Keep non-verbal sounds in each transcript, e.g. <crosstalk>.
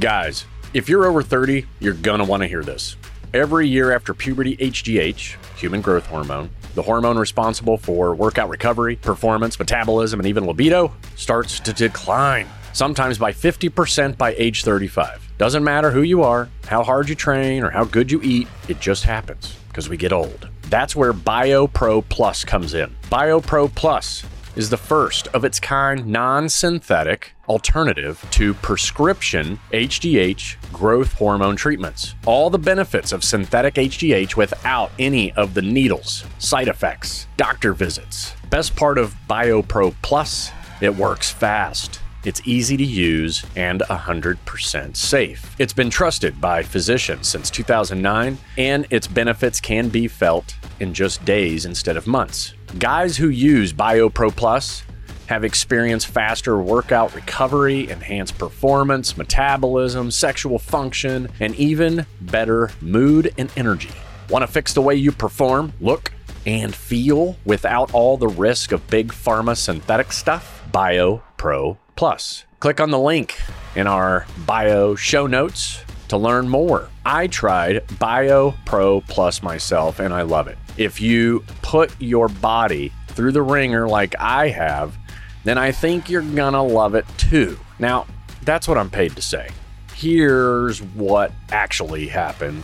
Guys, if you're over 30, you're gonna wanna hear this. Every year after puberty, HGH, human growth hormone, the hormone responsible for workout recovery, performance, metabolism, and even libido, starts to decline, sometimes by 50% by age 35. Doesn't matter who you are, how hard you train, or how good you eat, it just happens because we get old. That's where BioPro Plus comes in. BioPro Plus is the first of its kind non synthetic alternative to prescription HGH growth hormone treatments. All the benefits of synthetic HGH without any of the needles, side effects, doctor visits. Best part of BioPro Plus, it works fast. It's easy to use and 100% safe. It's been trusted by physicians since 2009, and its benefits can be felt in just days instead of months. Guys who use BioPro Plus have experienced faster workout recovery, enhanced performance, metabolism, sexual function, and even better mood and energy. Want to fix the way you perform, look, and feel without all the risk of big pharma synthetic stuff? BioPro Plus. Click on the link in our bio show notes to learn more. I tried BioPro Plus myself and I love it. If you put your body through the ringer like I have, then I think you're gonna love it too. Now, that's what I'm paid to say. Here's what actually happened.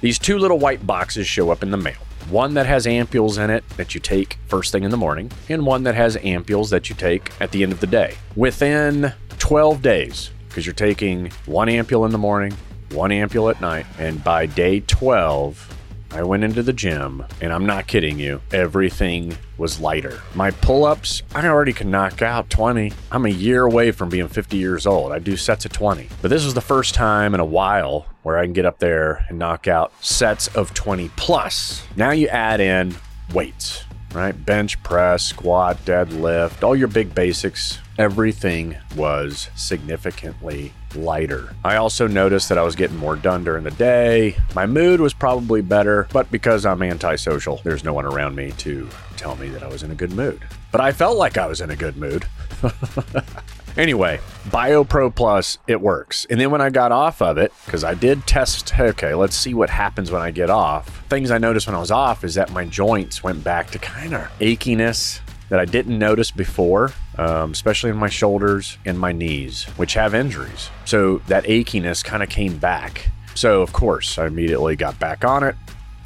These two little white boxes show up in the mail. One that has ampules in it that you take first thing in the morning, and one that has ampules that you take at the end of the day. Within 12 days, because you're taking one ampule in the morning, one ampule at night, and by day 12, I went into the gym, and I'm not kidding you, everything was lighter. My pull ups, I already can knock out 20. I'm a year away from being 50 years old. I do sets of 20. But this was the first time in a while where I can get up there and knock out sets of 20 plus. Now you add in weights, right? Bench press, squat, deadlift, all your big basics. Everything was significantly lighter. I also noticed that I was getting more done during the day. My mood was probably better, but because I'm antisocial, there's no one around me to tell me that I was in a good mood. But I felt like I was in a good mood. <laughs> Anyway, BioPro Plus, it works. And then when I got off of it, because I did test, okay, let's see what happens when I get off. Things I noticed when I was off is that my joints went back to kind of achiness that I didn't notice before, um, especially in my shoulders and my knees, which have injuries. So that achiness kind of came back. So, of course, I immediately got back on it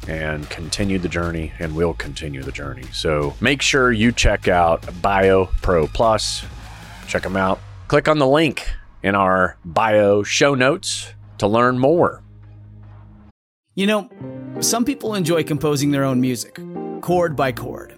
and continued the journey and will continue the journey. So make sure you check out Bio Pro Plus. Check them out. Click on the link in our bio show notes to learn more. You know, some people enjoy composing their own music, chord by chord,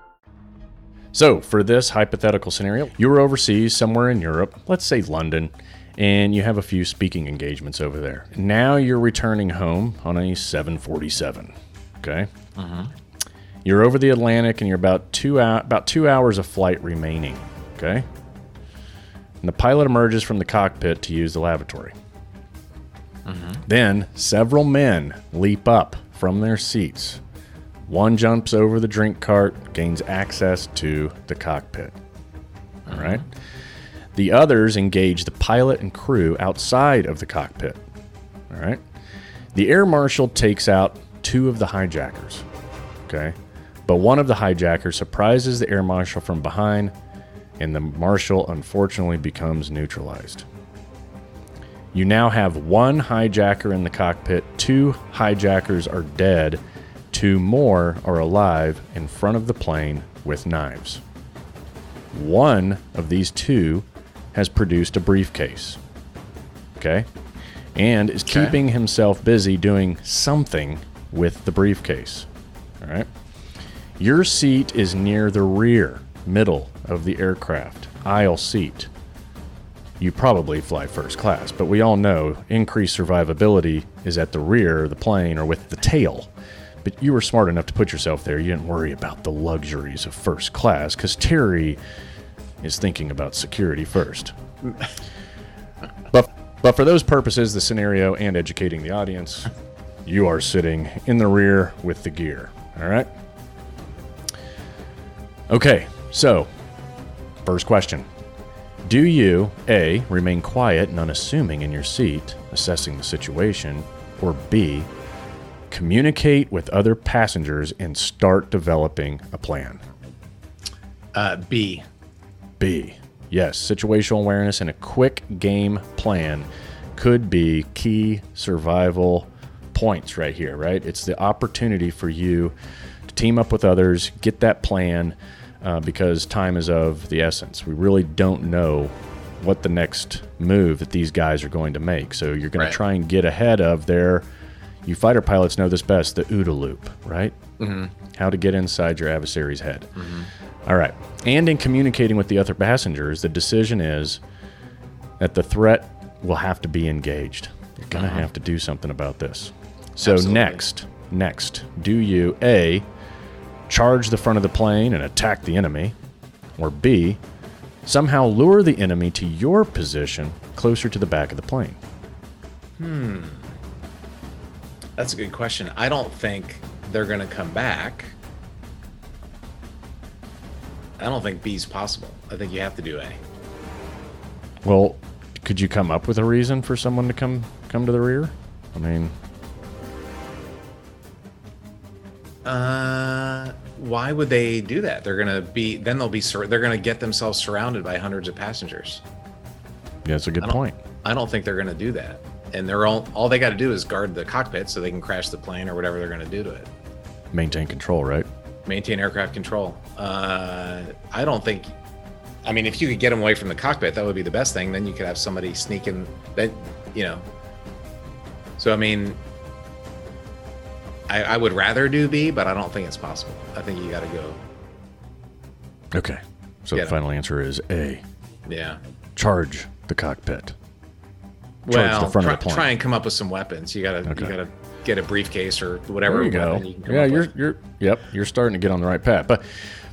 So, for this hypothetical scenario, you were overseas somewhere in Europe, let's say London, and you have a few speaking engagements over there. Now you're returning home on a 747. Okay. Mm-hmm. You're over the Atlantic and you're about two about two hours of flight remaining. Okay. And the pilot emerges from the cockpit to use the lavatory. Mm-hmm. Then several men leap up from their seats. One jumps over the drink cart, gains access to the cockpit. All right. Mm-hmm. The others engage the pilot and crew outside of the cockpit. All right. The air marshal takes out two of the hijackers. Okay. But one of the hijackers surprises the air marshal from behind, and the marshal unfortunately becomes neutralized. You now have one hijacker in the cockpit, two hijackers are dead, two more are alive in front of the plane with knives. One of these two has produced a briefcase. Okay? And is Okay. keeping himself busy doing something with the briefcase. All right? Your seat is near the rear, middle of the aircraft, aisle seat. You probably fly first class, but we all know increased survivability is at the rear of the plane or with the tail. But you were smart enough to put yourself there. You didn't worry about the luxuries of first class because Terry is thinking about security first. <laughs> but, but for those purposes, the scenario and educating the audience, you are sitting in the rear with the gear. All right? Okay, so first question. Do you A, remain quiet and unassuming in your seat, assessing the situation, or B, communicate with other passengers and start developing a plan? Uh, B. B. Yes, situational awareness and a quick game plan could be key survival points right here, right? It's the opportunity for you to team up with others, get that plan, uh, because time is of the essence. We really don't know what the next move that these guys are going to make. So you're going Right. to try and get ahead of their. You fighter pilots know this best the OODA loop, right? Mm-hmm. How to get inside your adversary's head. Mm-hmm. All right. And in communicating with the other passengers, the decision is that the threat will have to be engaged. You're going to uh-huh. have to do something about this. So, Absolutely. next, next, do you A, charge the front of the plane and attack the enemy, or B, somehow lure the enemy to your position closer to the back of the plane? Hmm. That's a good question. I don't think they're going to come back. I don't think B's possible. I think you have to do A. Well, could you come up with a reason for someone to come come to the rear? I mean, Uh, why would they do that? They're gonna be then they'll be sur- they're gonna get themselves surrounded by hundreds of passengers. yeah, it's a good I point. I don't think they're gonna do that. And they're all all they got to do is guard the cockpit so they can crash the plane or whatever they're gonna do to it. Maintain control, right? Maintain aircraft control. Uh, I don't think. I mean, if you could get them away from the cockpit, that would be the best thing. Then you could have somebody sneaking. That you know. So I mean, I, I would rather do B, but I don't think it's possible. I think you got to go. Okay. So the final answer is A. Yeah. Charge the cockpit. Well, try, of the plane. try and come up with some weapons. You gotta Okay. you gotta get a briefcase or whatever. There you go. you Yeah, you're with. you're yep, you're starting to get on the right path. But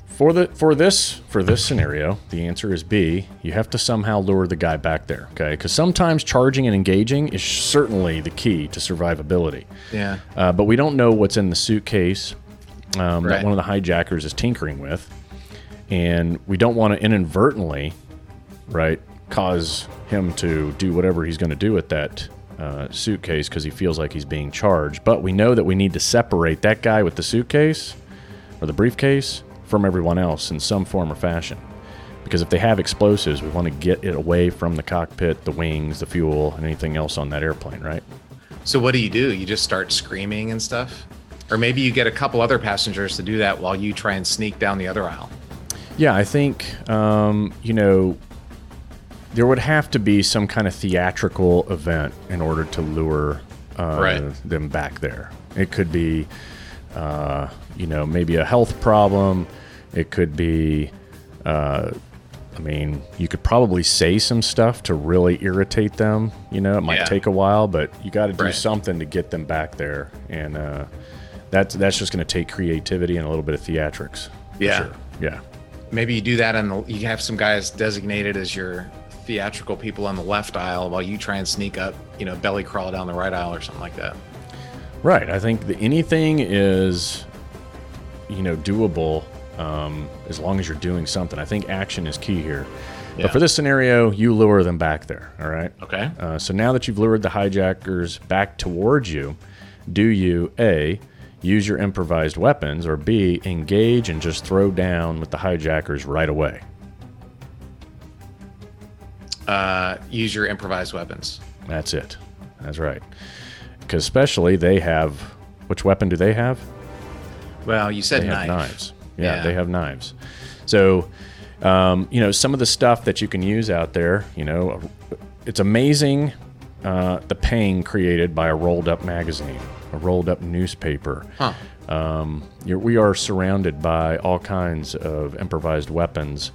for the for this for this scenario, the answer is B. You have to somehow lure the guy back there, okay? Because sometimes charging and engaging is certainly the key to survivability. yeah. Uh, but we don't know what's in the suitcase um, that one of the hijackers is tinkering with, and we don't want to inadvertently, right, cause him to do whatever he's going to do with that uh, suitcase because he feels like he's being charged. But we know that we need to separate that guy with the suitcase or the briefcase from everyone else in some form or fashion. Because if they have explosives, we want to get it away from the cockpit, the wings, the fuel, and anything else on that airplane, right? So what do you do? You just start screaming and stuff, or maybe you get a couple other passengers to do that while you try and sneak down the other aisle. Yeah, I think um, you know there would have to be some kind of theatrical event in order to lure uh, Right. them back there. It could be, uh, you know, maybe a health problem. It could be, uh, I mean, you could probably say some stuff to really irritate them. You know, it might Yeah. take a while, but you got to do Right. something to get them back there, and uh, that's that's just going to take creativity and a little bit of theatrics. Yeah. sure. Yeah. Maybe you do that, and you have some guys designated as your theatrical people on the left aisle while you try and sneak up, you know, belly crawl down the right aisle or something like that. Right. I think that anything is, you know, doable um, as long as you're doing something. I think action is key here. Yeah. But for this scenario, you lure them back there. All right. Okay. Uh, so now that you've lured the hijackers back towards you, do you A, use your improvised weapons, or B, engage and just throw down with the hijackers right away? Uh, use your improvised weapons. That's it. That's right. Because especially they have, which weapon do they have? Well, you said they knife. have knives. Yeah, Yeah. they have knives. So, um, you know, some of the stuff that you can use out there, you know, it's amazing uh, the pain created by a rolled up magazine, a rolled up newspaper. Huh. Um, you're, we are surrounded by all kinds of improvised weapons.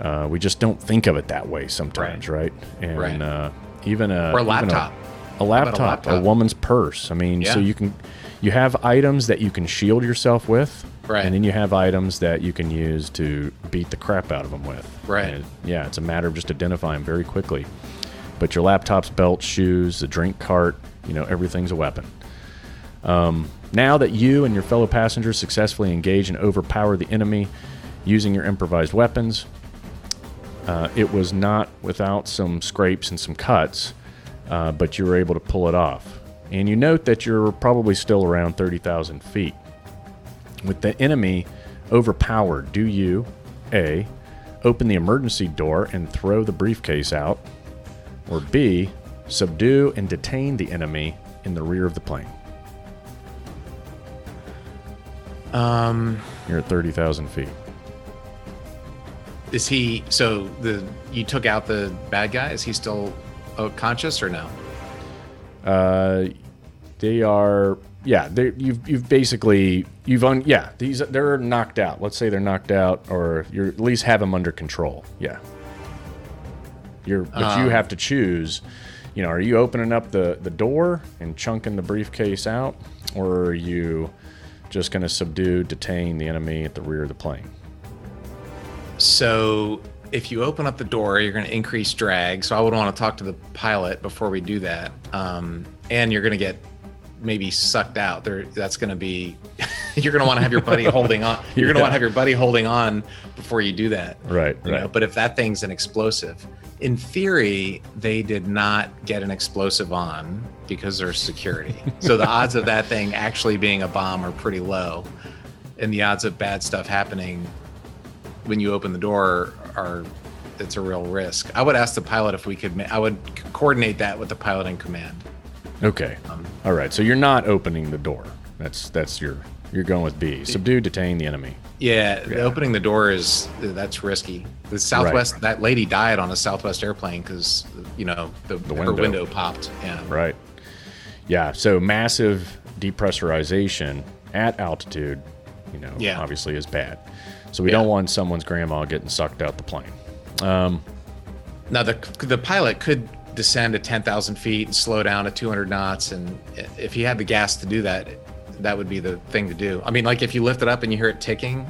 Uh, we just don't think of it that way sometimes, right? And Right. Uh, even a Or a laptop. a, laptop, a laptop? woman's purse. I mean, so you can you have items that you can shield yourself with, Right. And then you have items that you can use to beat the crap out of them with, Right. And yeah, it's a matter of just identifying very quickly. But your laptops, belts, shoes, the drink cart, you know, everything's a weapon. Um, now that you and your fellow passengers successfully engage and overpower the enemy using your improvised weapons, uh, it was not without some scrapes and some cuts, uh, but you were able to pull it off. And you note that you're probably still around 30,000 feet. With the enemy overpowered, do you A, open the emergency door and throw the briefcase out, or B, subdue and detain the enemy in the rear of the plane? Um, You're at 30,000 feet. Is he so the you took out the bad guy? Is he still uh, conscious or no? Uh, they are yeah. They you've you've basically you've un yeah. These they're knocked out. Let's say they're knocked out, or you at least have them under control. Yeah. You're but you Um, have to choose. You know, are you opening up the the door and chunking the briefcase out, or are you just going to subdue, detain the enemy at the rear of the plane? So if you open up the door, you're going to increase drag. So I would want to talk to the pilot before we do that. Um, and you're going to get maybe sucked out. There, that's going to be. <laughs> you're going to want to have your buddy <laughs> holding on. You're going to Yeah. want to have your buddy holding on before you do that. Right. Right. know but if that thing's an explosive in theory they did not get an explosive on because there's security <laughs> so the odds of that thing actually being a bomb are pretty low and the odds of bad stuff happening when you open the door are it's a real risk i would ask the pilot if we could ma- i would coordinate that with the pilot in command Okay. Um, All right. So you're not opening the door. That's that's your you're going with B. Subdue, detain the enemy. yeah, the opening the door is that's risky the southwest that lady died on a southwest airplane because you know the, her window. window popped yeah Right. Yeah. So massive depressurization at altitude, you know, Yeah. obviously is bad. So we Yeah. don't want someone's grandma getting sucked out the plane. Um, Now the the pilot could descend to ten thousand feet and slow down to two hundred knots, and if he had the gas to do that, that would be the thing to do. I mean, like if you lift it up and you hear it ticking,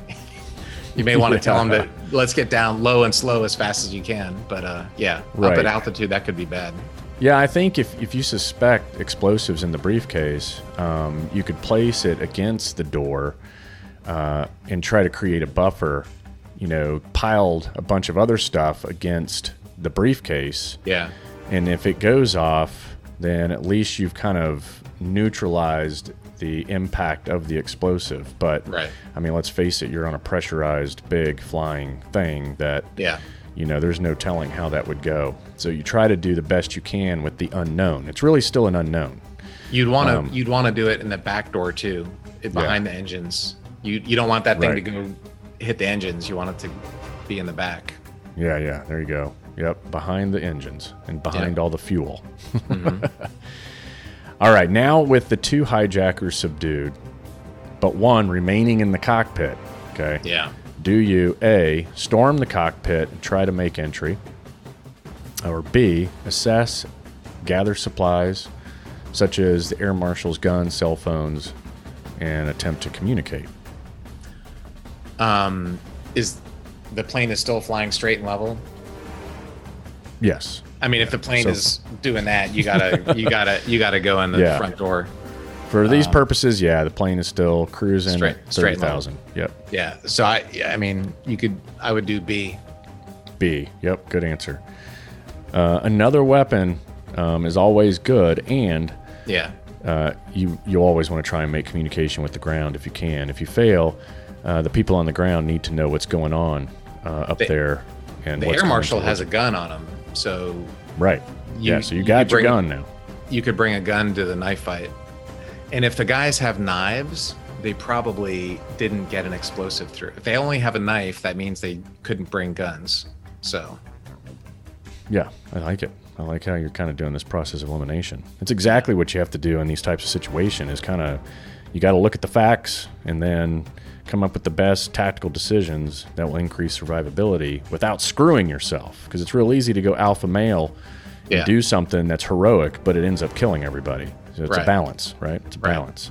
<laughs> you may want to tell him that let's get down low and slow as fast as you can. But uh, yeah, up at altitude that could be bad. yeah, I think if, if you suspect explosives in the briefcase, um, you could place it against the door uh, and try to create a buffer, you know, piled a bunch of other stuff against the briefcase. Yeah, And if it goes off, then at least you've kind of neutralized the impact of the explosive. But Right. I mean, let's face it, you're on a pressurized, big flying thing that, yeah, you know, there's no telling how that would go. So you try to do the best you can with the unknown. It's really still an unknown. you'd want to Um, you'd want to do it in the back door too, it- behind the engines. You you don't want that thing Right. to go hit the engines. You want it to be in the back. Yeah, yeah, there you go. Yep, behind the engines and behind Yeah. all the fuel. Mm-hmm. <laughs> all right, now with the two hijackers subdued, but one remaining in the cockpit, okay? Yeah. Do you A, storm the cockpit and try to make entry, or B, assess, gather supplies, such as the air marshal's gun, cell phones, and attempt to communicate? Um, is the plane is still flying straight and level? Yes. I mean, if the plane So- is doing that, you gotta, <laughs> you gotta, you gotta go in the Yeah. front door. For these purposes, yeah, the plane is still cruising Straight- straight thirty thousand. Yep. Yeah. So I, I mean, you could, I would do B. B. Yep. Good answer. Uh, another weapon um, is always good, and Yeah. uh, you you always want to try and make communication with the ground if you can. If you fail, uh, the people on the ground need to know what's going on uh, up The- there. And The air marshal has a gun on him, so right. you- yeah. So you you got your gun now. you could bring a gun to the knife fight. And if the guys have knives, they probably didn't get an explosive through. If they only have a knife, that means they couldn't bring guns. So, Yeah, I like it. I like how you're kind of doing this process of elimination. It's exactly what you have to do in these types of situations. Is kind of you got to look at the facts and then come up with the best tactical decisions that will increase survivability without screwing yourself. Because it's real easy to go alpha male and Yeah. do something that's heroic, but it ends up killing everybody. So it's a balance, right? It's a Right. balance.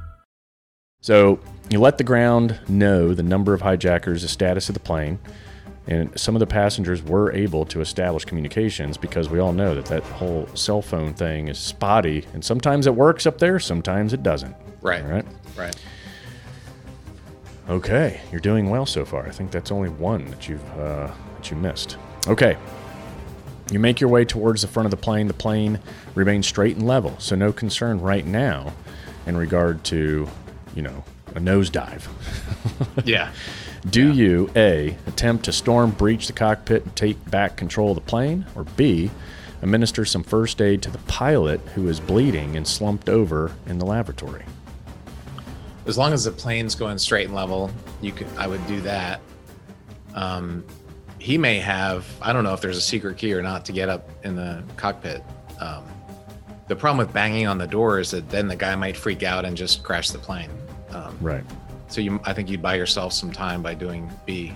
So you let the ground know the number of hijackers, the status of the plane, and some of the passengers were able to establish communications because we all know that that whole cell phone thing is spotty, and sometimes it works up there, sometimes it doesn't. right, All right. right. Okay, you're doing well so far. I think that's only one that you've uh, that you missed. Okay. You make your way towards the front of the plane. The plane remains straight and level, so no concern right now in regard to, you know, a nosedive. Yeah. <laughs> Do you A, attempt to storm breach the cockpit and take back control of the plane, or B, administer some first aid to the pilot who is bleeding and slumped over in the lavatory? As long as the plane's going straight and level, you could. I would do that. Um, he may have. I don't know if there's a secret key or not to get up in the cockpit. Um, the problem with banging on the door is that then the guy might freak out and just crash the plane. Um, Right. so you, I think you'd buy yourself some time by doing B.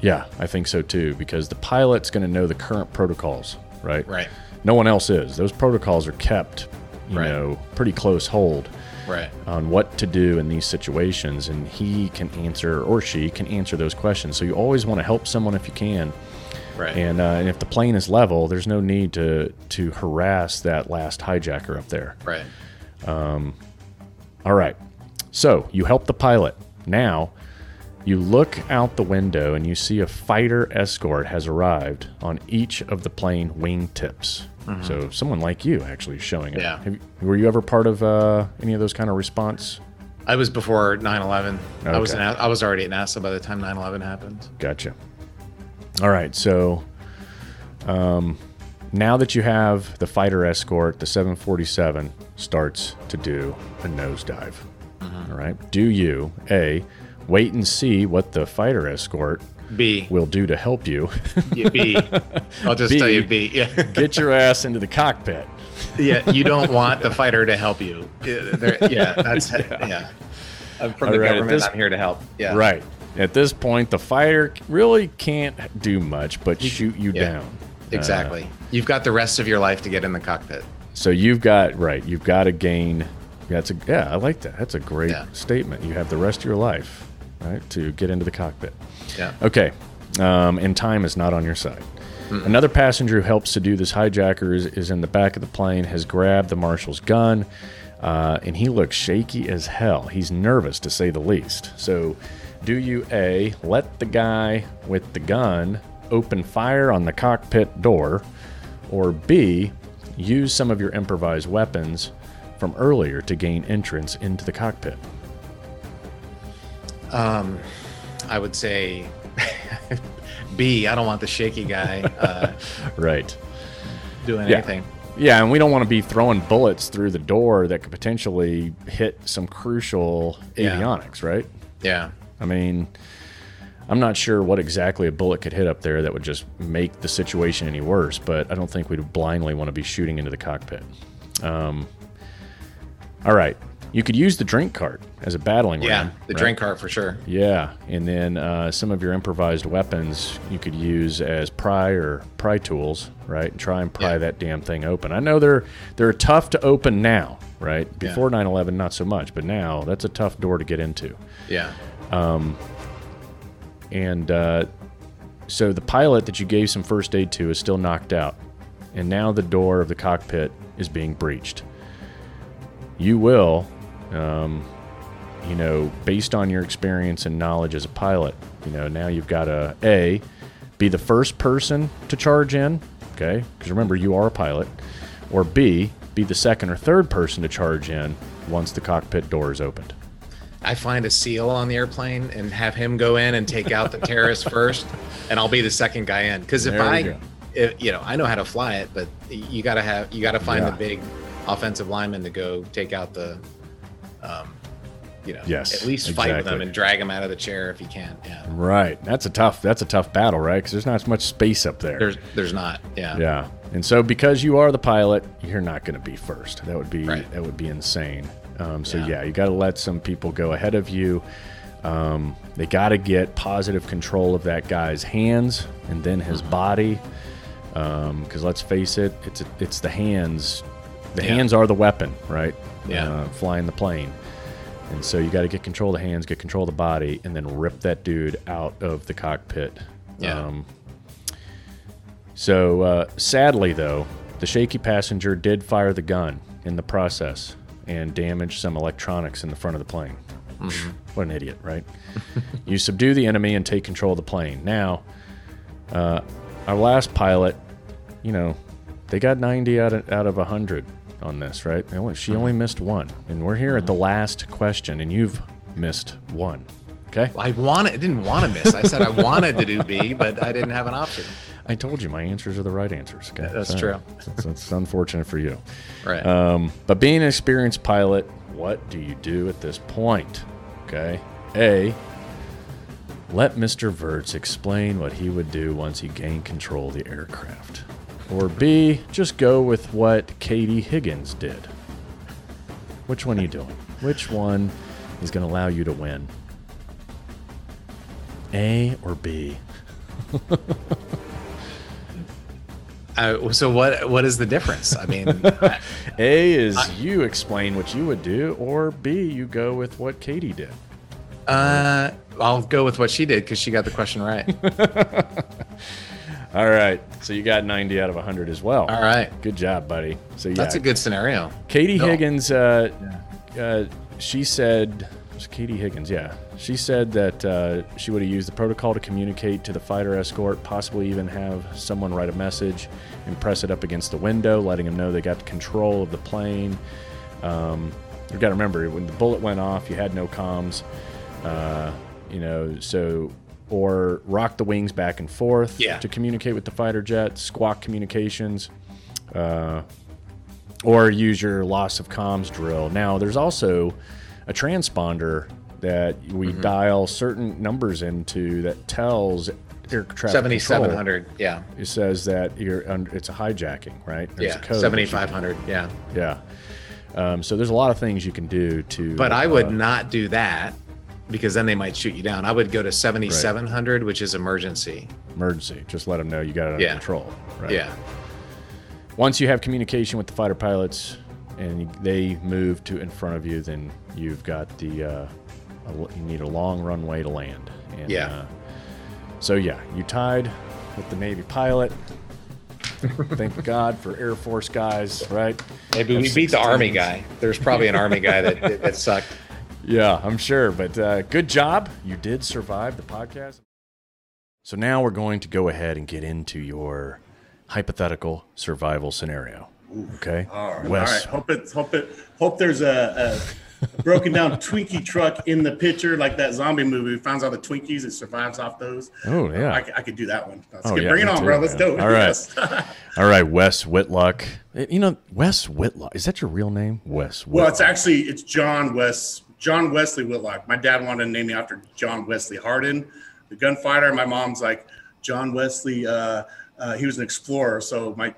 Yeah, I think so too, because the pilot's going to know the current protocols, right? Right. No one else is. Those protocols are kept, you Right. know, pretty close hold Right. on what to do in these situations, and he can answer or she can answer those questions. So you always want to help someone if you can. Right. And, uh, and if the plane is level, there's no need to to harass that last hijacker up there. right. Um, All right. So you help the pilot. Now you look out the window and you see a fighter escort has arrived on each of the plane wingtips. So someone like you actually showing up. Yeah. Have were you ever part of uh, any of those kind of response? I was before 9/11. I was in, I was already at NASA by the time 9/11 happened. Gotcha. All right. So um, now that you have the fighter escort, the 747 starts to do a nosedive. All right. Do you, A, wait and see what the fighter escort B. will do to help you Yeah, B. <laughs> I'll just B. tell you B. Yeah. <laughs> get your ass into the cockpit? yeah. You don't want the fighter to help you. <laughs> Yeah. yeah that's yeah. I'm from All the right, government. this- I'm here to help. Yeah. Right. At this point, the fighter really can't do much but shoot you yeah. down. Exactly. You've got the rest of your life to get in the cockpit. So you've got right. You've got to gain. That's a yeah. I like that. That's a great Yeah. statement. You have the rest of your life, right, to get into the cockpit. Yeah. Okay. Um, and time is not on your side. Another passenger who helps to do this hijacker is, is in the back of the plane, has grabbed the marshal's gun, uh, and he looks shaky as hell. He's nervous to say the least. So, do you A, let the guy with the gun open fire on the cockpit door, or B, use some of your improvised weapons from earlier to gain entrance into the cockpit? Um, I would say <laughs> B. I don't want the shaky guy uh, <laughs> Right. doing Yeah. anything. Yeah, and we don't want to be throwing bullets through the door that could potentially hit some crucial Yeah. avionics, right? Yeah. I mean, I'm not sure what exactly a bullet could hit up there that would just make the situation any worse, but I don't think we'd blindly want to be shooting into the cockpit. Um, all right. You could use the drink cart as a battling Yeah. ram. The right? drink cart for sure. Yeah, and then uh, some of your improvised weapons you could use as pry or pry tools, right? And try and pry Yeah. that damn thing open. I know they're they're tough to open now, right? Yeah. Before 9/11, not so much, but now that's a tough door to get into. Yeah. And uh, so the pilot that you gave some first aid to is still knocked out, and now the door of the cockpit is being breached. You will um, you know, based on your experience and knowledge as a pilot, you know, now you've got to a be the first person to charge in, okay? Because remember, you are a pilot, or b be the second or third person to charge in once the cockpit door is opened. I find a SEAL on the airplane and have him go in and take out the terrorists first, and I'll be the second guy in. Because if I, if, you know, I know how to fly it, but you gotta have, you gotta find Yeah. the big offensive lineman to go take out the, um, you know, Yes, at least fight with exactly. him and drag them out of the chair if you can. Yeah, Right. That's a tough. That's a tough battle, right? Because there's not as much space up there. there's, there's not. Yeah. Yeah. And so because you are the pilot, you're not going to be first. That would be Right. that would be insane. Um, so Yeah. yeah, you got to let some people go ahead of you. Um, they got to get positive control of that guy's hands and then his Mm-hmm. body. Because let's face it, it's it's the hands. The Yeah. hands are the weapon, right? Yeah. Uh, flying the plane. And so you got to get control of the hands, get control of the body, and then rip that dude out of the cockpit. Yeah. Um, so uh, sadly, though, the shaky passenger did fire the gun in the process and damage some electronics in the front of the plane. Mm-hmm. What an idiot, right? <laughs> you subdue the enemy and take control of the plane. Now, uh, our last pilot, you know, they got 90 out of, out of 100 on this, right? Only- She mm-hmm. only missed one. And we're here at the mm-hmm. last question, and you've missed one. Okay? I wanted, I didn't want to miss. I said I wanted to do B, but I didn't have an option. I told you my answers are the right answers. Okay? That's true. <laughs> That's, that's unfortunate for you. Right. Um, but being an experienced pilot, what do you do at this point? Okay. A. Let Mr. Verts explain what he would do once he gained control of the aircraft. Or B. Just go with what Katie Higgins did. Which one are you doing? Which one is going to allow you to win? A or B? <laughs> Uh, so what? What is the difference? I mean, I- <laughs> A is you explain what you would do, or B, you go with what Katie did. uh, I'll go with what she did because she got the question right. <laughs> All right. So you got 90 out of 100 as well. All right. Good job, buddy. So yeah, That's a good scenario. Katie No. Higgins, uh, uh, she said, it was Katie Higgins, yeah. She said that uh, she would have used the protocol to communicate to the fighter escort, possibly even have someone write a message and press it up against the window, letting them know they got control of the plane. Um, you got to remember, when the bullet went off, you had no comms, uh, you know, so. Or rock the wings back and forth Yeah. to communicate with the fighter jet, squawk communications or use your loss of comms drill. Now, there's also a transponder that we Mm-hmm. dial certain numbers into that tells air traffic Seventy-seven control. hundred. Yeah. It says that you're under, it's a hijacking, right? There's Yeah. a code that you- Seventy-five hundred. Yeah. Yeah. Um, so there's a lot of things you can do to. But I would uh, not do that because then they might shoot you down. I would go to seventy-seven hundred, which is emergency. emergency. Just let them know you got it under Yeah. control. Right? Yeah. Once you have communication with the fighter pilots and they move to in front of you, then you've got the uh, a l- you need a long runway to land. And, Yeah. Uh, so yeah, you tied with the Navy pilot. Thank <laughs> God for Air Force guys, right? Maybe we beat the army guy. There's probably an army guy that that, that sucked. Yeah, I'm sure. But uh, good job. You did survive the podcast. So now we're going to go ahead and get into your hypothetical survival scenario. Okay. All right. Wes, All right. Hope it. Hope it. Hope there's a, a broken down Twinkie truck in the picture, like that zombie movie. Finds all the Twinkies and survives off those. Oh, yeah. I could do that one. Let's Oh, get, yeah, bring it on, too, bro. Let's man. do it. All right, <laughs> all right, Wes Whitlock. Eh, You know, Wes Whitlock. Is that your real name? Wes Whitlock. well, it's actually it's John West. John Wesley Whitlock. My dad wanted to name me after John Wesley Hardin, the gunfighter. My mom's like John Wesley. Uh, uh, he was an explorer, so my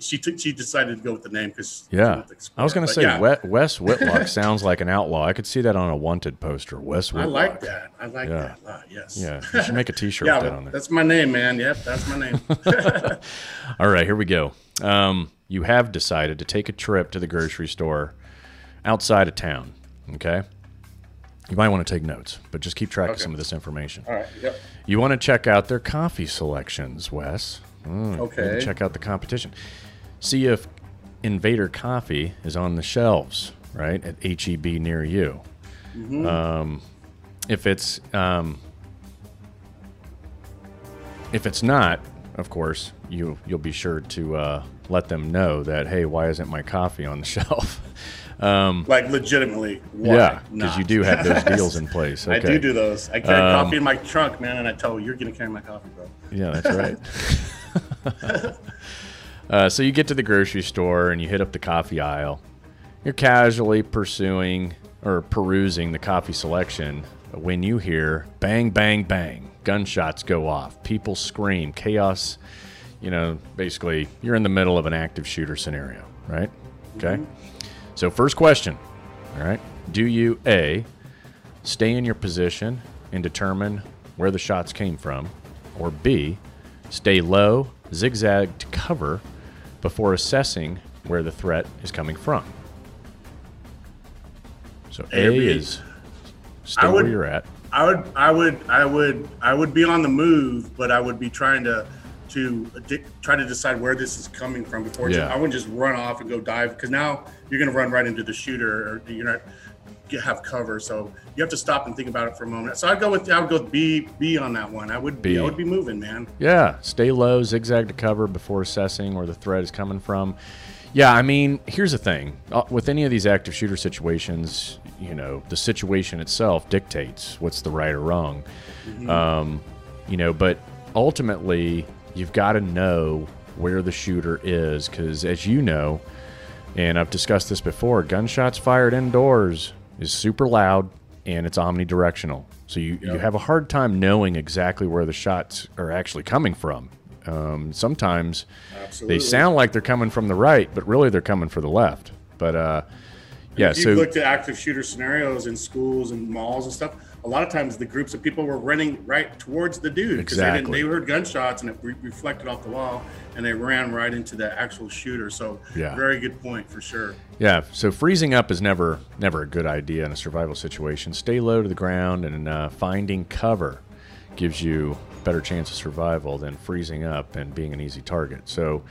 she took she decided to go with the name because yeah. I was going to say yeah, <laughs> Wes Whitlock sounds like an outlaw. I could see that on a wanted poster. Wes Whitlock. I like that. I like Yeah. that a lot. Yes. Yeah, you should make a T-shirt <laughs> yeah, with that on there. that's my name, man. Yep, that's my name. <laughs> All right, here we go. Um, you have decided to take a trip to the grocery store outside of town. Okay. You might want to take notes, but just keep track of some of this information. All right. Yep. You want to check out their coffee selections, Wes. Mm, Okay. Check out the competition. See if Invader Coffee is on the shelves, right, at HEB near you. Um, if it's um, if it's not, of course, you you'll be sure to uh, let them know that hey, why isn't my coffee on the <laughs> shelf? um, Like legitimately. Why yeah, because you do have those <laughs> deals in place. I do do those. I carry Um, coffee in my trunk, man, and I tell you, you're gonna carry my coffee, bro. Yeah, that's right. <laughs> uh, so you get to the grocery store and you hit up the coffee aisle. You're casually pursuing or perusing the coffee selection when you hear bang, bang, bang. Gunshots go off. People scream. Chaos. You know, basically, you're in the middle of an active shooter scenario, right? Okay. So, first question. All right. Do you A, stay in your position and determine where the shots came from, or B, stay low, zigzag to cover before assessing where the threat is coming from? So A, A is stay would- where you're at. I would, I would, I would, I would be on the move, but I would be trying to, to try to decide where this is coming from before. Yeah. I wouldn't just run off and go dive because now you're going to run right into the shooter, or you're not have cover. So you have to stop and think about it for a moment. So I'd go with, I would go with B, B on that one. I would B. I would be moving, man. Yeah, stay low, zigzag to cover before assessing where the threat is coming from. Yeah, I mean, here's the thing. Uh, With any of these active shooter situations, you know, the situation itself dictates what's the right or wrong. Um, you know, but ultimately, you've got to know where the shooter is because, as you know, and I've discussed this before, gunshots fired indoors is super loud and it's omnidirectional. So you, you have a hard time knowing exactly where the shots are actually coming from. Um, sometimes Absolutely. they sound like they're coming from the right, but really they're coming for the left. But uh, yeah, if you so looked at active shooter scenarios in schools and malls and stuff, a lot of times the groups of people were running right towards the dude because they, Exactly. they heard gunshots and it re- reflected off the wall and they ran right into the actual shooter. So, Yeah. very good point for sure. Yeah, so freezing up is never never a good idea in a survival situation. Stay low to the ground, and uh, finding cover gives you better chance of survival than freezing up and being an easy target. So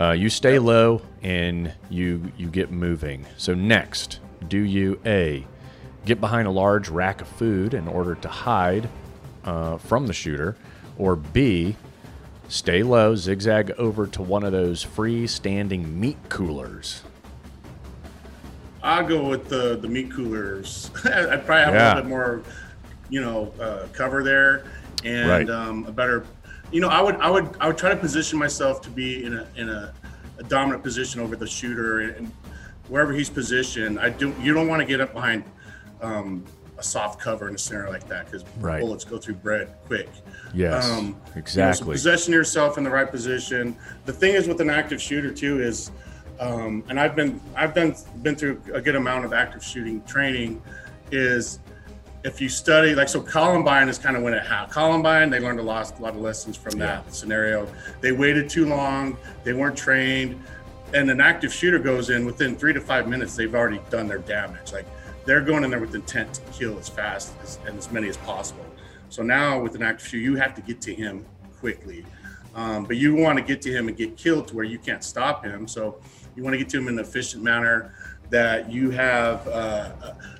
uh, you stay low and you you get moving. So next, do you a get behind a large rack of food in order to hide uh, from the shooter, or b stay low, zigzag over to one of those freestanding meat coolers. I'll go with the the meat coolers. <laughs> I'd probably have Yeah. a little bit more, you know, uh, cover there and Right. um, a better. You know, I would I would I would try to position myself to be in a in a, a dominant position over the shooter and wherever he's positioned. I do. You don't want to get up behind um, a soft cover in a scenario like that because Right. bullets go through bread quick. Yes, Um, you know, so exactly. position yourself in the right position. The thing is with an active shooter too is, um, and I've been I've been been through a good amount of active shooting training, is if you study like so Columbine is kind of when it happened. Columbine they learned a lot a lot of lessons from that scenario. They waited too long. They weren't trained. And an active shooter goes in within three to five minutes. They've already done their damage. Like they're going in there with intent to kill as fast as, and as many as possible. So now with an active shooter, you have to get to him quickly. Um, but you want to get to him and get killed to where you can't stop him. So you want to get to him in an efficient manner that you have uh,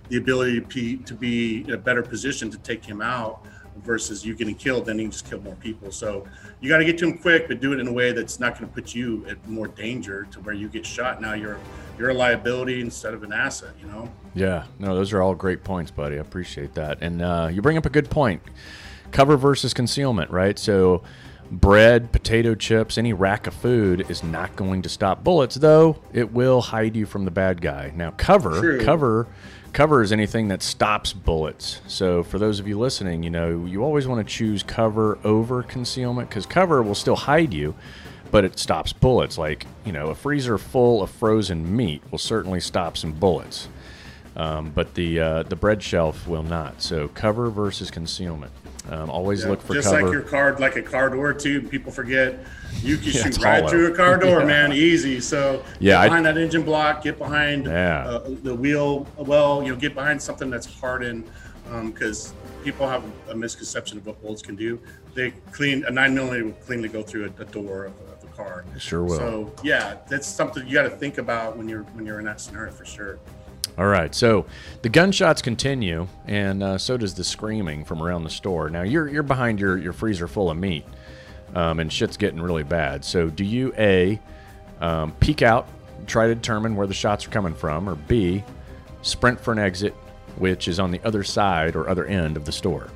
the ability to be, to be in a better position to take him out versus you getting killed, then you just kill more people. So you got to get to them quick, but do it in a way that's not going to put you at more danger to where you get shot. Now you're you're a liability instead of an asset. You know. Yeah, no, those are all great points, buddy. I appreciate that. And uh, you bring up a good point cover versus concealment, right? So, bread, potato chips, any rack of food is not going to stop bullets, though it will hide you from the bad guy. Now, cover, True. cover, cover is anything that stops bullets. So, for those of you listening, you know, you always want to choose cover over concealment because cover will still hide you. But it stops bullets. Like, you know, a freezer full of frozen meat will certainly stop some bullets. Um, but the uh, the bread shelf will not. So cover versus concealment. Um, always Yeah, look for just cover. like your card, like a car door too. People forget you can Yeah, shoot right through a car door, <laughs> Yeah. man, easy. So Yeah, get I- behind that engine block, get behind Yeah. uh, the wheel. Well, you know, get behind something that's hardened because people have a misconception of what bullets can do. They clean a nine millimeter will cleanly go through a, a door of, of the car. Sure will. So yeah, that's something you got to think about when you're when you're in that scenario for sure. All right, so the gunshots continue, and uh, so does the screaming from around the store. Now you're you're behind your, your freezer full of meat, um, and shit's getting really bad. So do you a um, peek out, try to determine where the shots are coming from, or b sprint for an exit, which is on the other side or other end of the store?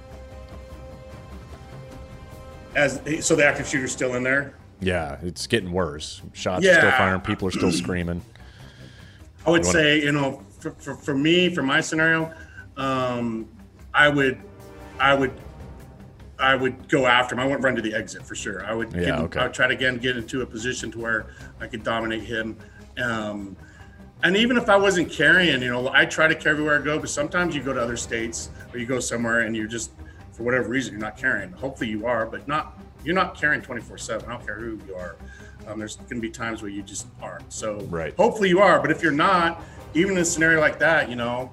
As so, the active shooter's still in there. Yeah, it's getting worse. Shots are still firing, people are still screaming. I would You wanna- say, you know, for, for, for me, for my scenario, um, I would, I would, I would go after him. I wouldn't run to the exit for sure. I would, Yeah, get, okay. I would try to again get into a position to where I could dominate him. Um, and even if I wasn't carrying, you know, I try to carry everywhere I go. But sometimes you go to other states or you go somewhere and you're just, for whatever reason, you're not carrying. Hopefully you are, but not. You're not carrying 24 seven. I don't care who you are. Um, there's going to be times where you just aren't. So Right. hopefully you are. But if you're not, even in a scenario like that, you know,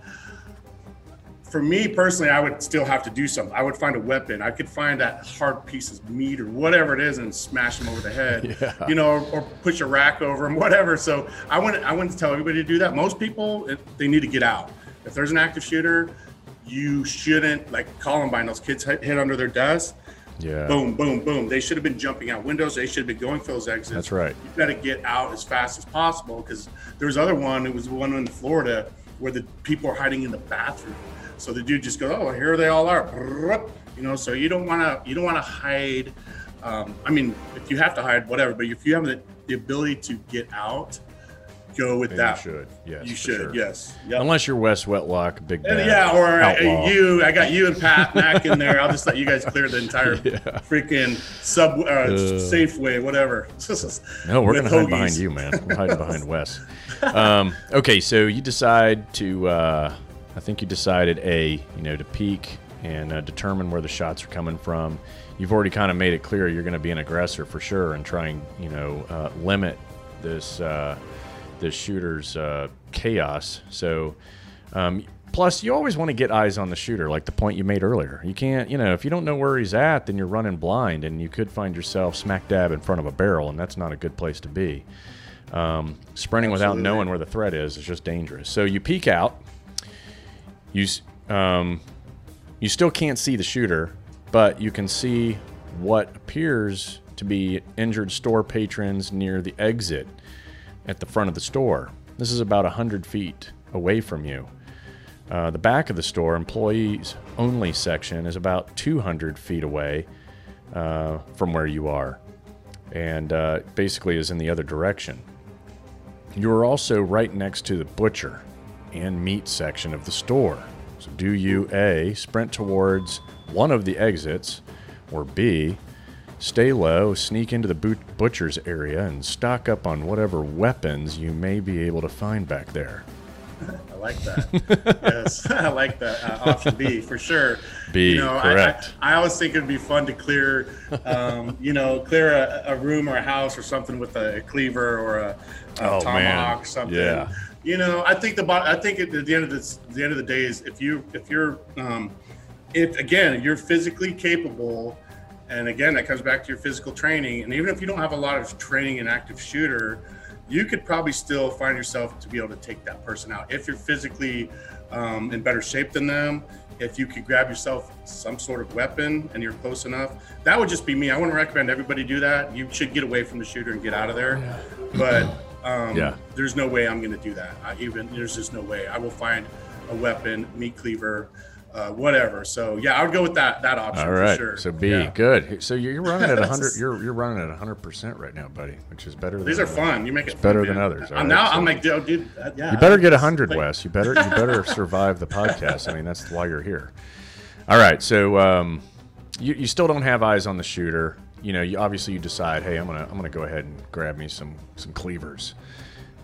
for me personally, I would still have to do something. I would find a weapon. I could find that hard piece of meat or whatever it is and smash them over the head, <laughs> Yeah. you know, or, or push a rack over him, <laughs> whatever. So I wouldn't, I wouldn't tell everybody to do that. Most people, it, they need to get out. If there's an active shooter, you shouldn't like Columbine. Those kids hit, hit under their desk. Yeah. Boom, boom, boom. They should have been jumping out windows. They should have been going for those exits. That's right. You got to get out as fast as possible because there was other one. It was the one in Florida where the people are hiding in the bathroom. So the dude just goes, "Oh, here they all are," you know. So you don't want to you don't want to hide. Um, I mean, if you have to hide, whatever. But if you have the, the ability to get out, go with Then that. you should. Yes. You should. sure. Yes. Yep. Unless you're Wes Whitlock, big And bad yeah, or uh, outlaw. you. I got you and Pat Mac in there. I'll just let you guys clear the entire <laughs> freaking sub uh, Safeway, whatever. <laughs> No, we're gonna hide hoagies. behind you, man. We're hiding behind <laughs> Wes. Um, okay, so you decide to. Uh, I think you decided a, you know, to peek and uh, determine where the shots are coming from. You've already kind of made it clear you're going to be an aggressor for sure and try and you know uh, limit this uh, this shooter's uh, chaos. So. Um, Plus, you always want to get eyes on the shooter, like the point you made earlier. You can't, you know, if you don't know where he's at, then you're running blind, and you could find yourself smack dab in front of a barrel, and that's not a good place to be. Um, sprinting without knowing where the threat is is just dangerous. So you peek out. You um, you still can't see the shooter, but you can see what appears to be injured store patrons near the exit at the front of the store. This is about 100 feet away from you. Uh, the back of the store, employees only section, is about 200 feet away uh, from where you are, and uh, basically is in the other direction. You are also right next to the butcher and meat section of the store. So, do you A, sprint towards one of the exits, or B, stay low, sneak into the but- butcher's area, and stock up on whatever weapons you may be able to find back there? I like that. yes, <laughs> I like that uh, option B for sure. B, you know, I- correct. I, I, always think it'd be fun to clear, um, you know, clear a, a room or a house or something with a cleaver or a, a Oh, tomahawk man. or something. Yeah. You know, I think the I think at the end of this, the end of the day is if you if you're um, if again you're physically capable, and again that comes back to your physical training, and even if you don't have a lot of training in active shooter, you could probably still find yourself to be able to take that person out if you're physically um, in better shape than them. If you could grab yourself some sort of weapon and you're close enough, that would just be me. I wouldn't recommend everybody do that. You should get away from the shooter and get out of there. But um, Yeah. there's no way I'm going to do that. I even there's just no way. I will find a weapon, meat cleaver, uh, whatever. So yeah, I would go with that that option All right. for sure. So B, Yeah. good. So you're running at 100. You're you're running at 100 <laughs> percent right now, buddy, which is better. These are fun. You make it better fun, than others, I'm right, now so- I'm like, dude, dude uh, yeah. You better get Like- 100, Wes. You <laughs> better you better survive the podcast. I mean, that's why you're here. All right. So um, you you still don't have eyes on the shooter. You know, you obviously you decide, hey, I'm gonna I'm gonna go ahead and grab me some some cleavers,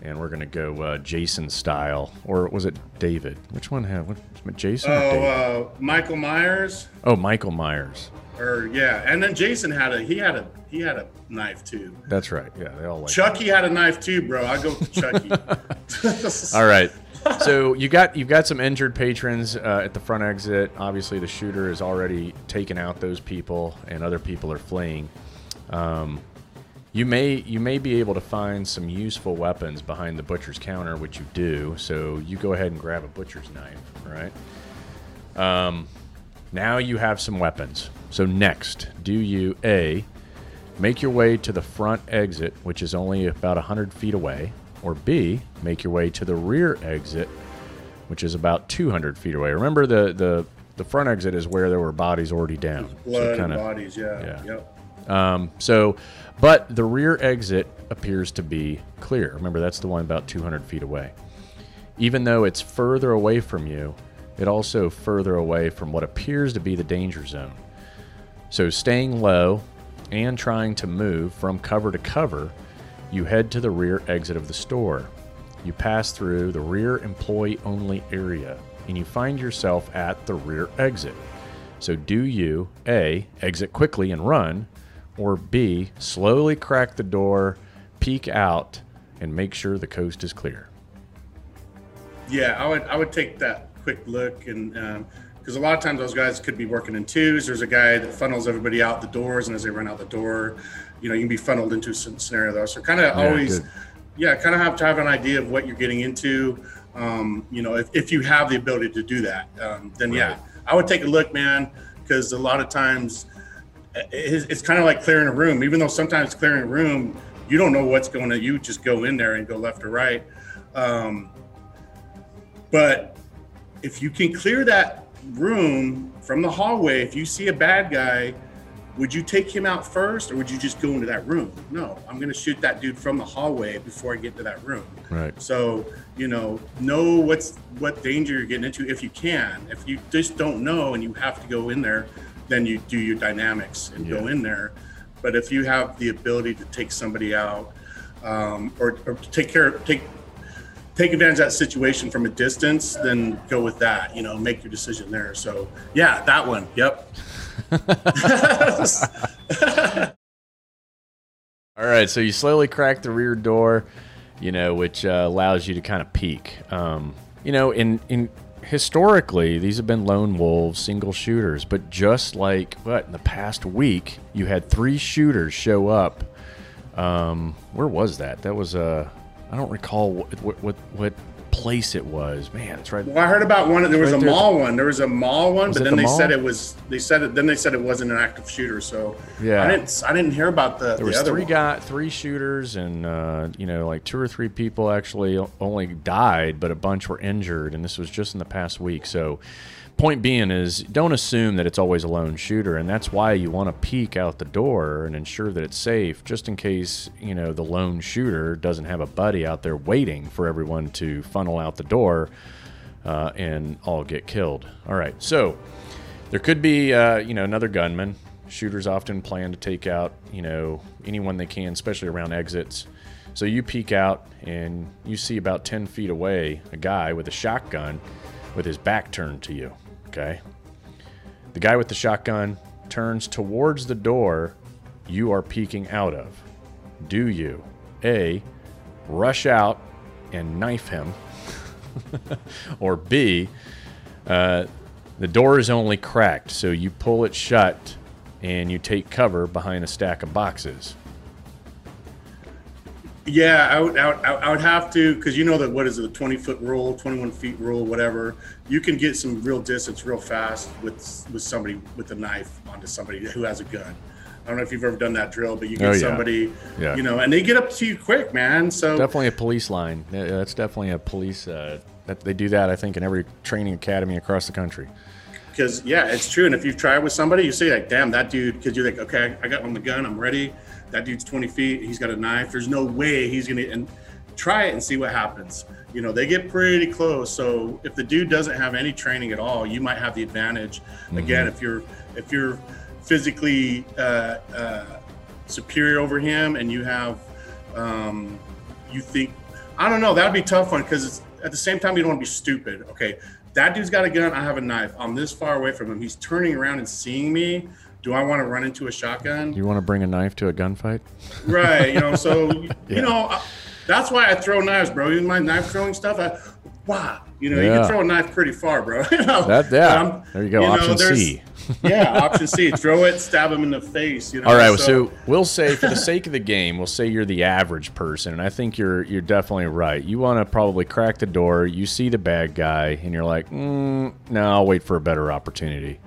and we're gonna go uh, Jason style, or was it David? Which one had what, Jason? Oh, uh, Michael Myers, oh, Michael Myers. or yeah, and then Jason had a he had a he had a knife too. That's right. Yeah, they all like. Chucky had a knife too, bro. I go with Chucky. <laughs> <laughs> All right. So you got you've got some injured patrons uh, at the front exit. Obviously, the shooter has already taken out those people, and other people are fleeing. Um, You may you may be able to find some useful weapons behind the butcher's counter, which you do. So you go ahead and grab a butcher's knife, right? Um, now you have some weapons. So next, do you a make your way to the front exit, which is only about hundred feet away, or b make your way to the rear exit, which is about two hundred feet away. Remember the the the front exit is where there were bodies already down. Blood kinda- and bodies. Yeah. yeah. Yep. um, so, but the rear exit appears to be clear. Remember, that's the one about 200 feet away. Even though it's further away from you, it also further away from what appears to be the danger zone. So, staying low and trying to move from cover to cover, you head to the rear exit of the store. You pass through the rear employee only area and you find yourself at the rear exit. So, do you A, exit quickly and run, or B, slowly crack the door, peek out, and make sure the coast is clear? Yeah, I would I would take that quick look and um, because a lot of times those guys could be working in twos. There's a guy that funnels everybody out the doors, and as they run out the door, you know, you can be funneled into some scenario though. So kind of Yeah, always, good. yeah, kind of have to have an idea of what you're getting into. Um, you know, if, if you have the ability to do that, um, then yeah, I would take a look, man, because a lot of times it's, it's kind of like clearing a room. Even though sometimes clearing a room, you don't know what's going on. You just go in there and go left or right. Um, but if you can clear that room from the hallway, if you see a bad guy, would you take him out first or would you just go into that room? No, I'm going to shoot that dude from the hallway before I get to that room. Right. So, you know, know what's what danger you're getting into if you can. If you just don't know and you have to go in there, then you do your dynamics and go in there. But if you have the ability to take somebody out um, or, or take care take take advantage of that situation from a distance, then go with that. You know, make your decision there. So yeah, that one. Yep. <laughs> All right, so you slowly crack the rear door, you know, which uh, allows you to kind of peek. Um, you know, in in historically, these have been lone wolves, single shooters, but just like what in the past week, you had three shooters show up. Um, where was that? That was uh, I don't recall what what, what place it was. Man, it's right. Well, I heard about one. There was Right a there. mall one. There was a mall one, Was but then the they said it was. They said it. Then they said it wasn't an active shooter. So Yeah. I didn't. I didn't hear about the, There the was other three one. guy, three shooters, and uh, you know, like two or three people actually only died, but a bunch were injured, and this was just in the past week. So, point being is, don't assume that it's always a lone shooter, and that's why you want to peek out the door and ensure that it's safe, just in case you know the lone shooter doesn't have a buddy out there waiting for everyone to funnel out the door uh, and all get killed. All right, so there could be uh, you know another gunman. Shooters often plan to take out you know anyone they can especially around exits. So you peek out and you see about 10 feet away a guy with a shotgun with his back turned to you okay? The guy with the shotgun turns towards the door you are peeking out of. Do you a rush out and knife him <laughs> or b uh, the door is only cracked, so you pull it shut and you take cover behind a stack of boxes. Yeah, I would, I would, I would have to because you know that what is it, the twenty foot rule, twenty one feet rule, whatever. You can get some real distance real fast with with somebody with a knife onto somebody who has a gun. I don't know if you've ever done that drill, but you get Oh, yeah. somebody, Yeah. you know, and they get up to you quick, man. So Definitely a police line. Yeah, That's definitely a police. Uh, that they do that, I think, in every training academy across the country. because yeah, it's true. And if you've tried with somebody, you say like, "Damn, that dude," because you're like, "Okay, I got on the gun, I'm ready." That dude's 20 feet. He's got a knife. There's no way he's gonna and try it and see what happens. You know, they get pretty close. So if the dude doesn't have any training at all, you might have the advantage. Again, if you're if you're physically uh, uh, superior over him and you have um, you think I don't know that'd be tough one because it's at the same time you don't want to be stupid. Okay, that dude's got a gun. I have a knife. I'm this far away from him. He's turning around and seeing me. Do I want to run into a shotgun? You want to bring a knife to a gunfight? Right. You know. So Yeah. <laughs> you know I, that's why I throw knives, bro. Even my knife throwing stuff. I, wow, you know, you can throw a knife pretty far, bro. <laughs> You know? That yeah. There you go. you Option there's- C. yeah, option C. <laughs> Throw it, stab him in the face. You know. All right, so, we'll say for the sake of the game, we'll say you're the average person, and I think you're you're definitely right. You want to probably crack the door. You see the bad guy, and you're like, mm, "No, I'll wait for a better opportunity."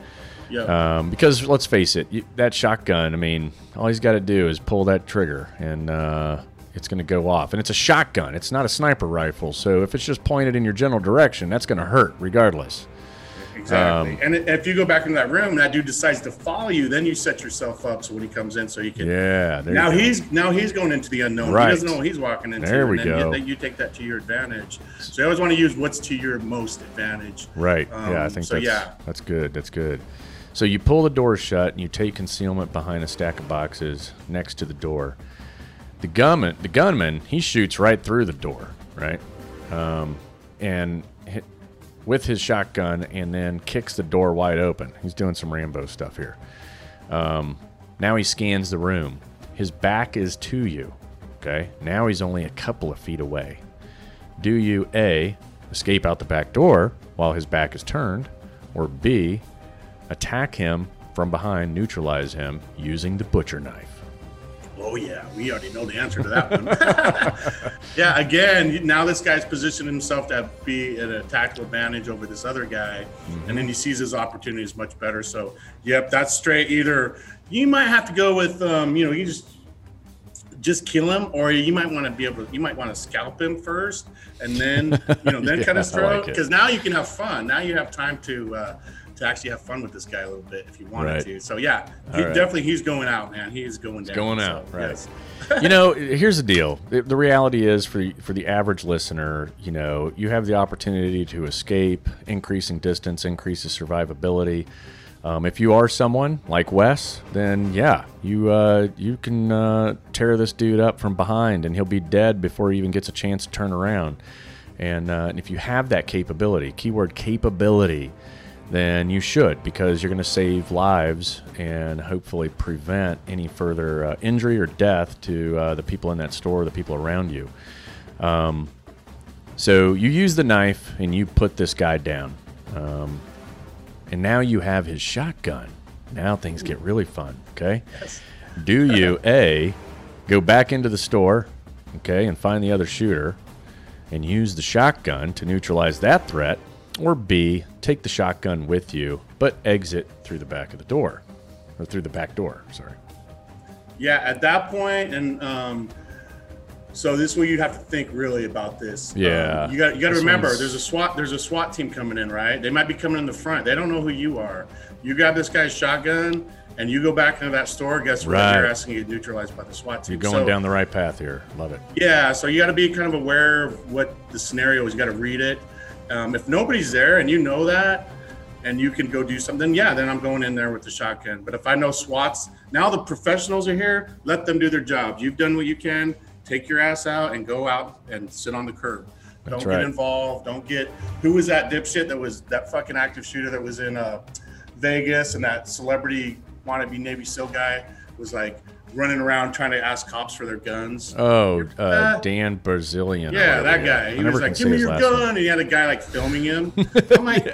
yeah. Um, because let's face it, you, that shotgun. I mean, all he's got to do is pull that trigger, and uh, it's going to go off. And it's a shotgun. It's not a sniper rifle. So if it's just pointed in your general direction, that's going to hurt regardless. Exactly. Um, and if you go back into that room and that dude decides to follow you, then you set yourself up so when he comes in, so you can. Yeah. Now he's now he's going into the unknown. Right. He doesn't know what he's walking into. There we and then go. You, you take that to your advantage. So you always want to use what's to your most advantage. Right. yeah, I Um, think so that's yeah. that's good. That's good. So you pull the door shut and you take concealment behind a stack of boxes next to the door. The gunman, the gunman, he shoots right through the door, right? Um, and hit, with his shotgun, and then kicks the door wide open. He's doing some Rambo stuff here. Um, now he scans the room. His back is to you. Okay. Now he's only a couple of feet away. Do you A, escape out the back door while his back is turned, or B, attack him from behind, neutralize him using the butcher knife? Oh yeah, we already know the answer to that one. <laughs> yeah, again, now this guy's positioned himself to be at a tactical advantage over this other guy, Mm-hmm. and then he sees his opportunities much better. So, yep, that's straight. Either you might have to go with, um, you know, you just just kill him, or you might want to be able, to, you might want to scalp him first, and then you know, then <laughs> Yeah, kind of throw like because now you can have fun. Now you have time to. Uh, to actually have fun with this guy a little bit if you wanted Right. to. So yeah, he, right. definitely he's going out, man. He is going down. going So, out, right. yes. <laughs> you know, here's the deal. The, the reality is for the, for the average listener, you know, you have the opportunity to escape, increasing distance, increases survivability. Um, if you are someone like Wes, then yeah, you uh, you can uh, tear this dude up from behind, and he'll be dead before he even gets a chance to turn around. And, uh, and if you have that capability, keyword capability, then you should because you're going to save lives and hopefully prevent any further uh, injury or death to uh, the people in that store, the people around you. Um, so you use the knife and you put this guy down. Um, and now you have his shotgun. Now things get really fun, okay? Yes. Do you, A, go back into the store, okay, and find the other shooter and use the shotgun to neutralize that threat? Or B, take the shotgun with you, but exit through the back of the door. Or through the back door, sorry. Yeah, at that point, and um, so this is where you have to think really about this. Yeah. Um, you got you got to remember, one's- there's a SWAT there's a SWAT team coming in, right? They might be coming in the front. They don't know who you are. You grab this guy's shotgun and you go back into that store. Guess what? Right. You're asking you neutralized by the SWAT team. You're going So- down the right path here. Love it. Yeah, so you got to be kind of aware of what the scenario is. You got to read it. Um, if nobody's there and you know that, and you can go do something, yeah, then I'm going in there with the shotgun. But if I know SWATs, now the professionals are here. Let them do their job. You've done what you can. Take your ass out and go out and sit on the curb. That's don't right. get involved. Don't get. Who was that dipshit that was that fucking active shooter that was in uh, Vegas and that celebrity wannabe Navy SEAL guy was like running around trying to ask cops for their guns. Oh, uh, Uh, Dan Bilzerian. Yeah, that guy. He never was like, "Give me your gun," name. and he had a guy like filming him. <laughs> I'm like,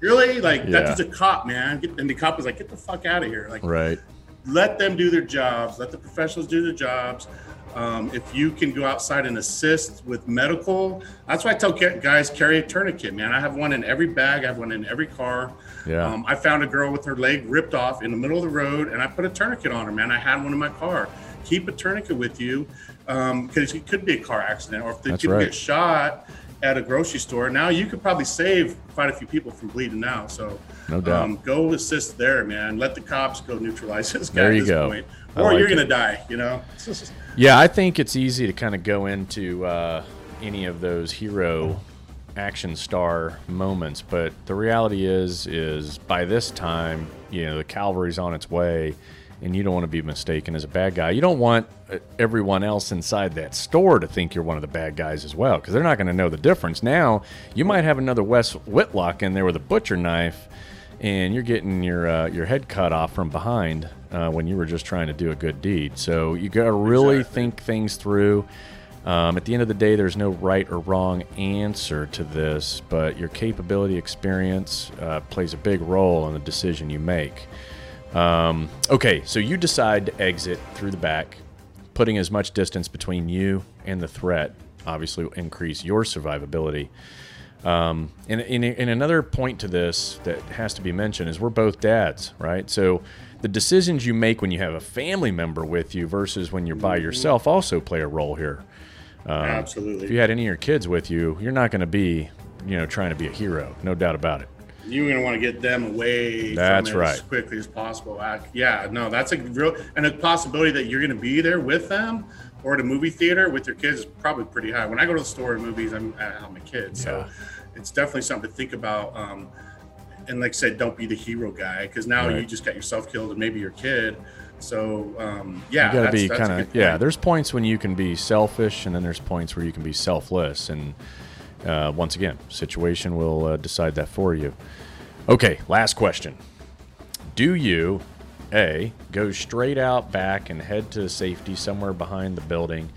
"Really? Like Yeah. that's just a cop, man." And the cop was like, "Get the fuck out of here!" Like, Right. let them do their jobs. Let the professionals do their jobs. Um, if you can go outside and assist with medical, that's why I tell guys carry a tourniquet, man. I have one in every bag. I have one in every car. Yeah. Um, I found a girl with her leg ripped off in the middle of the road, and I put a tourniquet on her, man. I had one in my car. Keep a tourniquet with you because it could be a car accident, or if the kid right. gets shot at a grocery store, now you could probably save quite a few people from bleeding out. So, No doubt. um, go assist there, man. Let the cops go neutralize <laughs> this guy There at you this go. point, or like you're it. gonna die. You know. <laughs> Yeah, I think it's easy to kind of go into uh, any of those hero action star moments, but the reality is, is by this time, you know, the cavalry's on its way, and you don't want to be mistaken as a bad guy. You don't want uh, everyone else inside that store to think you're one of the bad guys as well, because they're not going to know the difference. Now, you might have another Wes Whitlock in there with a butcher knife, and you're getting your uh, your head cut off from behind uh, when you were just trying to do a good deed. So you got to really Exactly. think things through. Um, at the end of the day, there's no right or wrong answer to this, but your capability experience uh, plays a big role in the decision you make. Um, okay, so you decide to exit through the back, putting as much distance between you and the threat obviously will increase your survivability. Um, and, and, and another point to this that has to be mentioned is we're both dads, right? So the decisions you make when you have a family member with you versus when you're by yourself also play a role here. Absolutely. If you had any of your kids with you, you're not going to be, you know, trying to be a hero, no doubt about it. You're gonna want to get them away That's from it as right. quickly as possible. I, yeah, no, that's a real and a possibility that you're gonna be there with them or at a movie theater with your kids is probably pretty high. When I go to the store and movies, I'm have my kids, so Yeah. it's definitely something to think about. Um, and like I said, don't be the hero guy because now Right. you just got yourself killed and maybe your kid. So um, yeah, you got to that's- be kind of yeah. There's points when you can be selfish, and then there's points where you can be selfless. And uh, once again, situation will uh, decide that for you. Okay, last question. Do you a go straight out back and head to safety somewhere behind the building,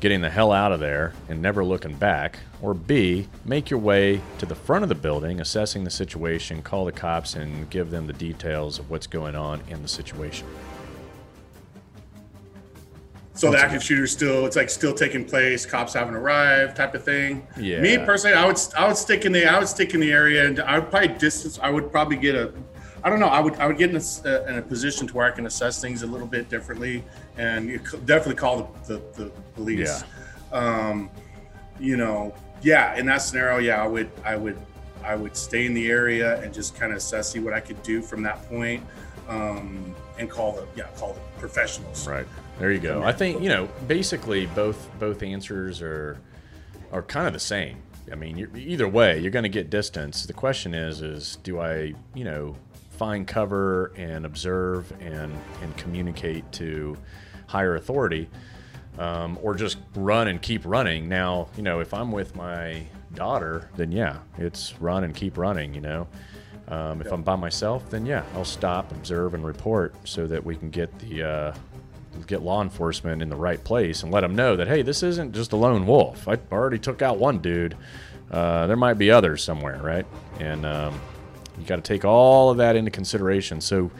getting the hell out of there and never looking back, or b make your way to the front of the building, assessing the situation, call the cops, and give them the details of what's going on in the situation? So the active shooter still, it's like still taking place. Cops haven't arrived, type of thing. Yeah. Me personally, I would I would stick in the I would stick in the area, and I would probably distance. I would probably get a, I don't know. I would I would get in a, uh, in a position to where I can assess things a little bit differently, and you definitely call the the, the police. Um, you know, yeah. In that scenario, yeah, I would I would I would stay in the area and just kind of assess see what I could do from that point, um, and call the yeah call the professionals. Right. There you go. I think you know basically both both answers are are kind of the same. I mean, either way, you're going to get distance. The question is, is do I you know find cover and observe and and communicate to higher authority, um, or just run and keep running? Now, you know, if I'm with my daughter, then yeah, it's run and keep running. You know. Um, if I'm by myself, then yeah, I'll stop, observe, and report so that we can get the uh, get law enforcement in the right place and let them know that hey, this isn't just a lone wolf. I already took out one dude. Uh, there might be others somewhere, right? And um, you got to take all of that into consideration. So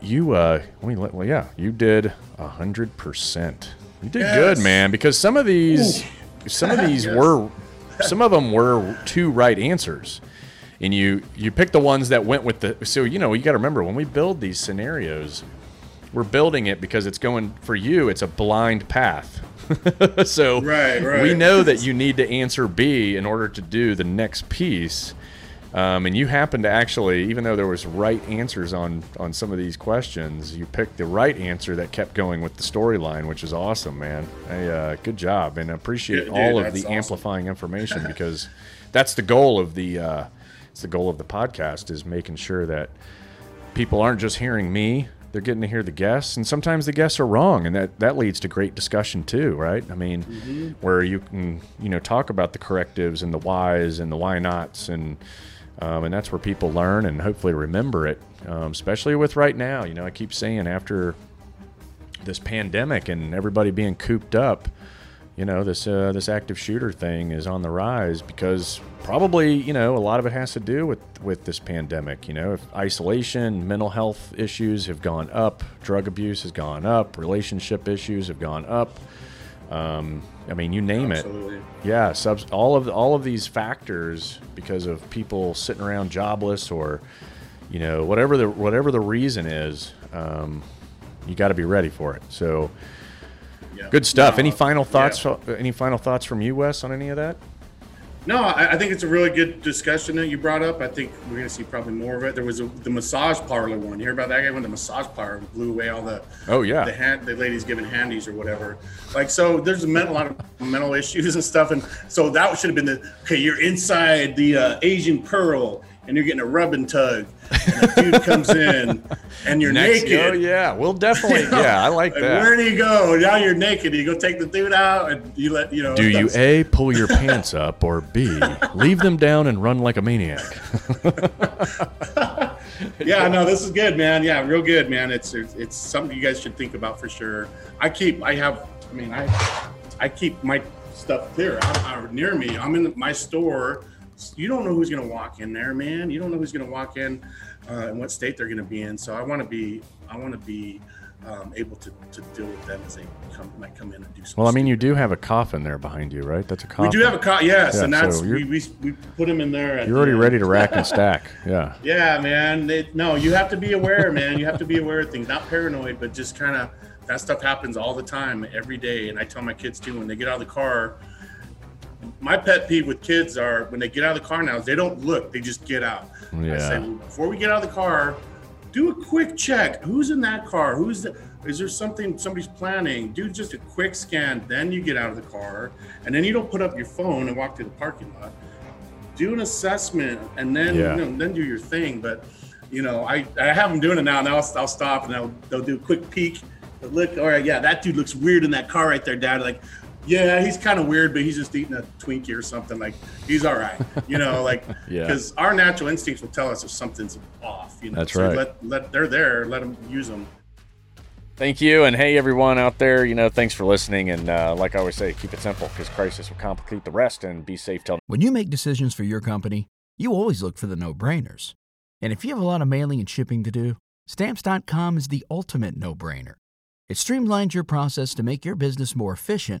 you, uh, we, well, yeah, you did a hundred percent. You did good, man. Because some of these, some of these <laughs> Yes. were, some of them were two right answers and you you pick the ones that went with the so you know you got to remember when we build these scenarios we're building it because it's going for you it's a blind path <laughs> so Right, right. we know that you need to answer b in order to do the next piece um, and you happen to actually even though there was right answers on on some of these questions you picked the right answer that kept going with the storyline which is awesome man I, uh, good job and I appreciate Yeah, dude, all of the awesome. amplifying information <laughs> because that's the goal of the uh, it's the goal of the podcast is making sure that people aren't just hearing me they're getting to hear the guests and sometimes the guests are wrong and that that leads to great discussion too right? I mean where you can you know talk about the correctives and the whys and the why nots and um, and that's where people learn and hopefully remember it um, especially with right now. You know i keep saying after this pandemic and everybody being cooped up you know this uh, this active shooter thing is on the rise because probably you know a lot of it has to do with with this pandemic you know. If isolation mental health issues have gone up drug abuse has gone up relationship issues have gone up um, i mean you name Absolutely. it yeah subs- all of all of these factors because of people sitting around jobless or you know whatever the whatever the reason is um, you got to be ready for it. So Yeah. Good stuff. No, any final thoughts? yeah. Any final thoughts from you, Wes, on any of that? No, I, I think it's a really good discussion that you brought up. I think we're going to see probably more of it. There was a, the massage parlor one. You hear about that guy when the massage parlor blew away all the Oh, yeah. the hand the ladies giving handies or whatever. Like so, there's a, men- a lot of mental issues and stuff, and so that should have been the okay. You're inside the uh, Asian Pearl, and you're getting a rub and tug, and a dude comes in, and you're naked. Oh yeah, we'll definitely. <laughs> Yeah, I like Like, Where do you go? Now you're naked. You go take the dude out, and you let you know. Do you a pull your pants up or b leave them down and run like a maniac? <laughs> yeah, no, this is good, man. Yeah, real good, man. It's it's, something you guys should think about for sure. I keep, I have, I mean, I I keep my stuff clear out, out near me. I'm in my store. You don't know who's going to walk in there, man. You don't know who's going to walk in uh, and what state they're going to be in. So I want to be, I want to be um, able to, to deal with them as they come, might come in and do something. Well, I mean, you do have a coffin there behind you, right? That's a coffin. We do have a car, yes, Yeah, and that's so we, we, we put them in there. at You're already ready to rack and stack. Yeah. <laughs> Yeah, man. They, no, you have to be aware, man. You have to be aware of things, not paranoid, but just kind of that stuff happens all the time, every day. And I tell my kids too when they get out of the car. My pet peeve with kids are when they get out of the car now, they don't look, they just get out. I Yeah. say, before we get out of the car, do a quick check. Who's in that car? Who's the, is there something somebody's planning? Do just a quick scan, then you get out of the car, and then you don't put up your phone and walk to the parking lot. Do an assessment, and then Yeah. you know, then do your thing. But you know, I, I have them doing it now. and I'll, I'll stop and they'll, they'll do a quick peek. They'll look, all right, yeah, that dude looks weird in that car right there, Dad. Like, yeah, he's kind of weird, but he's just eating a Twinkie or something. Like, he's all right, you know, like, <laughs> Yeah. because our natural instincts will tell us if something's off. You know, That's so right. Let, let they're there. Let them use them. Thank you. And hey, everyone out there, you know, thanks for listening. And uh, like I always say, keep it simple because crisis will complicate the rest and be safe till When you make decisions for your company, you always look for the no brainers. And if you have a lot of mailing and shipping to do, stamps.com is the ultimate no brainer. It streamlines your process to make your business more efficient,